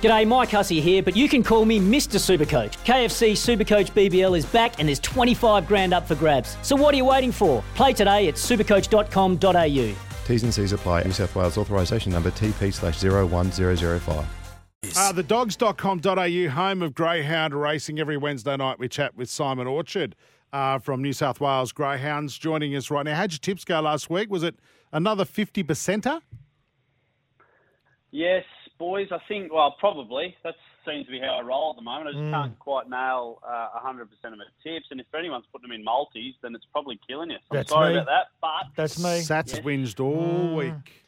G'day, Mike Hussey here, but you can call me Mr. Supercoach. KFC Supercoach BBL is back and there's 25 grand up for grabs. So what are you waiting for? Play today at supercoach.com.au. T's and C's apply. New South Wales authorisation number TP slash 01005. Uh, the dogs.com.au, home of Greyhound racing. Every Wednesday night we chat with Simon Orchard uh, from New South Wales Greyhounds joining us right now. How'd your tips go last week? Was it another 50 percenter? Yes, boys. I think, well, probably. That seems to be how I roll at the moment. I just Mm. can't quite nail uh, 100% of my tips. And if anyone's putting them in multis, then it's probably killing you. So I'm That's sorry me. about that. But That's me. Sats Yes. whinged all week.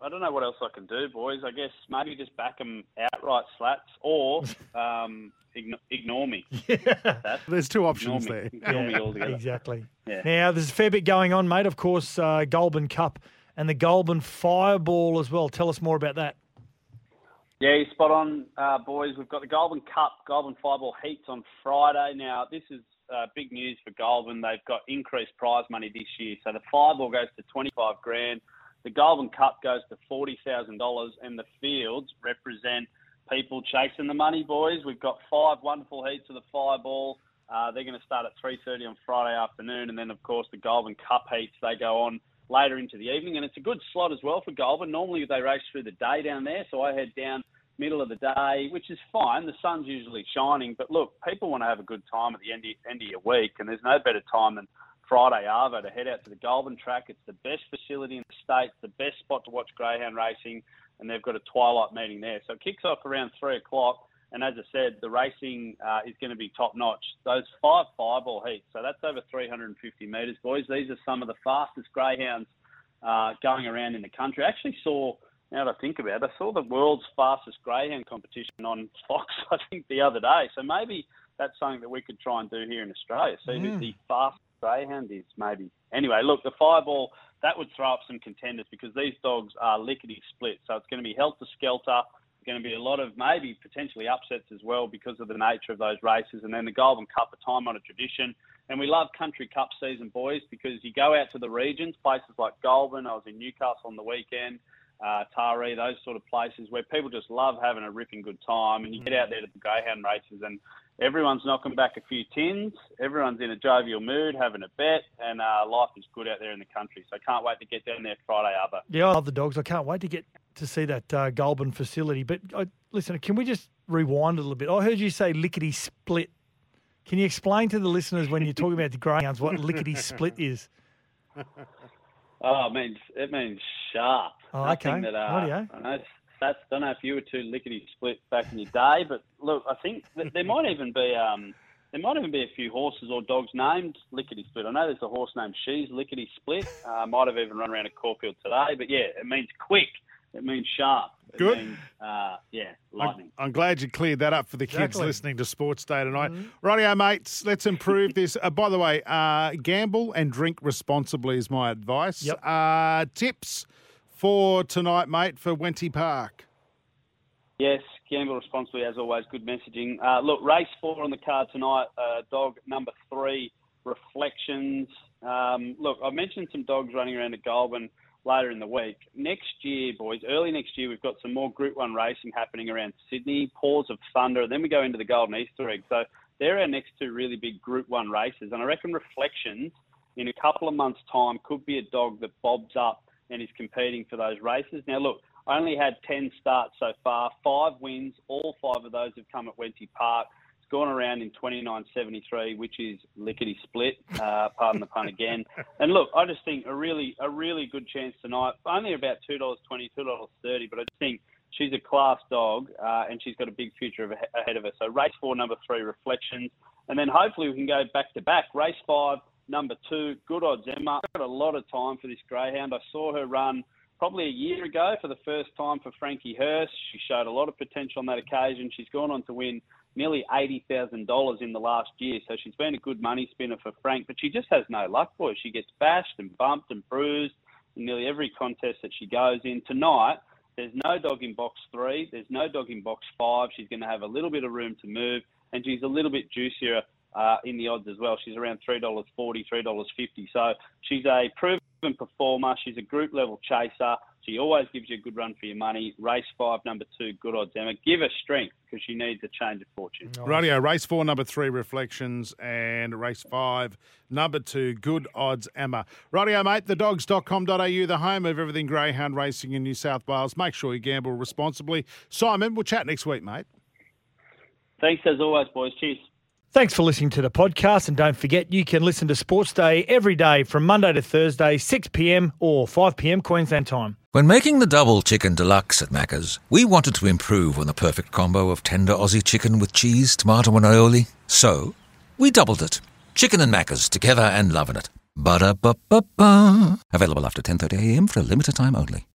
I don't know what else I can do, boys. I guess maybe just back them outright slats or um, ign- ignore me. That's- There's two ignore options me. there. Ignore me altogether. Exactly. Yeah. Now, there's a fair bit going on, mate. Of course, uh, Goulburn Cup and the Goulburn Fireball as well. Tell us more about that. Yeah, spot on, uh, boys. We've got the Goulburn Cup, Goulburn Fireball Heats on Friday. Now, this is uh, big news for Goulburn. They've got increased prize money this year. So the Fireball goes to 25 grand, the Goulburn Cup goes to $40,000, and the fields represent people chasing the money, boys. We've got five wonderful heats of the Fireball. Uh, they're going to start at 3.30 on Friday afternoon, and then, of course, the Goulburn Cup heats, they go on later into the evening. And it's a good slot as well for Goulburn. Normally they race through the day down there, so I head down middle of the day, which is fine. The sun's usually shining, but look, people want to have a good time at the end of, end of your week, and there's no better time than Friday Arvo to head out to the Goulburn track. It's the best facility in the state, the best spot to watch greyhound racing, and they've got a twilight meeting there. So it kicks off around three o'clock. And as I said, the racing uh, is going to be top notch. Those five fireball heats, so that's over 350 metres, boys. These are some of the fastest greyhounds uh, going around in the country. I actually saw, now that I think about it, I saw the world's fastest greyhound competition on Fox, I think, the other day. So maybe that's something that we could try and do here in Australia. See who the fastest greyhound is, maybe. Anyway, look, the fireball, that would throw up some contenders because these dogs are lickety split. So it's going to be helter skelter. Going to be a lot of maybe potentially upsets as well because of the nature of those races. And then the Goulburn Cup, a time on a tradition. And we love Country Cup season, boys, because you go out to the regions, places like Goulburn. I was in Newcastle on the weekend, uh, Taree, those sort of places where people just love having a ripping good time. And you get out there to the greyhound races, and everyone's knocking back a few tins. Everyone's in a jovial mood, having a bet, and uh, life is good out there in the country. So I can't wait to get down there Friday, Arvo. Yeah, I love the dogs. I can't wait to get to see that uh, Goulburn facility. But uh, listen, can we just rewind a little bit? I heard you say lickety split. Can you explain to the listeners when you're talking about the greyhounds what lickety split is? Oh, it means it means sharp. Oh, Nothing okay. That, uh, know that's don't know if you were too lickety split back in your day, but look, I think that there might even be um, there might even be a few horses or dogs named lickety split. I know there's a horse named She's lickety split. Uh, might have even run around a Caulfield today, but yeah, it means quick. It means sharp. It Good. Means, uh, yeah, I'm, lightning. I'm glad you cleared that up for the kids Exactly. listening to Sports Day tonight. Rightio, mates, let's improve this. Uh, by the way, uh, gamble and drink responsibly is my advice. Yep. Uh, tips for tonight, mate, for Wenty Park. Yes, gamble responsibly as always. Good messaging. Uh, look, race four on the card tonight. Uh, dog number three, Reflections. Um, look, I've mentioned some dogs running around at Goulburn later in the week. Next year, boys, early next year, we've got some more Group One racing happening around Sydney. Paws of Thunder, and then we go into the Golden Easter Egg. So they're our next two really big Group One races, and I reckon Reflections in a couple of months' time could be a dog that bobs up and is competing for those races. Now, look, I only had 10 starts so far, five wins. All five of those have come at Wenty Park. It's gone around in 29.73, which is lickety split. Uh, pardon the pun again. And look, I just think a really, a really good chance tonight. Only about two dollars twenty, two dollars thirty, but I just think she's a class dog uh, and she's got a big future of, ahead of her. So race four, number three, reflections, and then hopefully we can go back to back. Race five, number two, good odds Emma. I've got a lot of time for this greyhound. I saw her run probably a year ago for the first time for Frankie Hurst. She showed a lot of potential on that occasion. She's gone on to win nearly $80,000 in the last year. So she's been a good money spinner for Frank, but she just has no luck, boys. She gets bashed and bumped and bruised in nearly every contest that she goes in. Tonight, there's no dog in box three. There's no dog in box five. She's going to have a little bit of room to move, and she's a little bit juicier uh, in the odds as well. She's around $3.40, $3.50. So she's a proven performer. She's a group level chaser. She always gives you a good run for your money. Race five, number two, good odds, Emma. Give her strength because she needs a change of fortune. Radio, race four, number three, Reflections, and race five, number two, Good Odds, Emma. Radio, mate, thedogs.com.au, the home of everything greyhound racing in New South Wales. Make sure you gamble responsibly. Simon, we'll chat next week, mate. Thanks as always, boys. Cheers. Thanks for listening to the podcast. And don't forget, you can listen to Sports Day every day from Monday to Thursday, 6 p.m. or 5 p.m. Queensland time. When making the double chicken deluxe at Macca's, we wanted to improve on the perfect combo of tender Aussie chicken with cheese, tomato, and aioli. So, we doubled it. Chicken and Macca's together and loving it. Ba-da-ba-ba-ba. Available after 10.30am for a limited time only.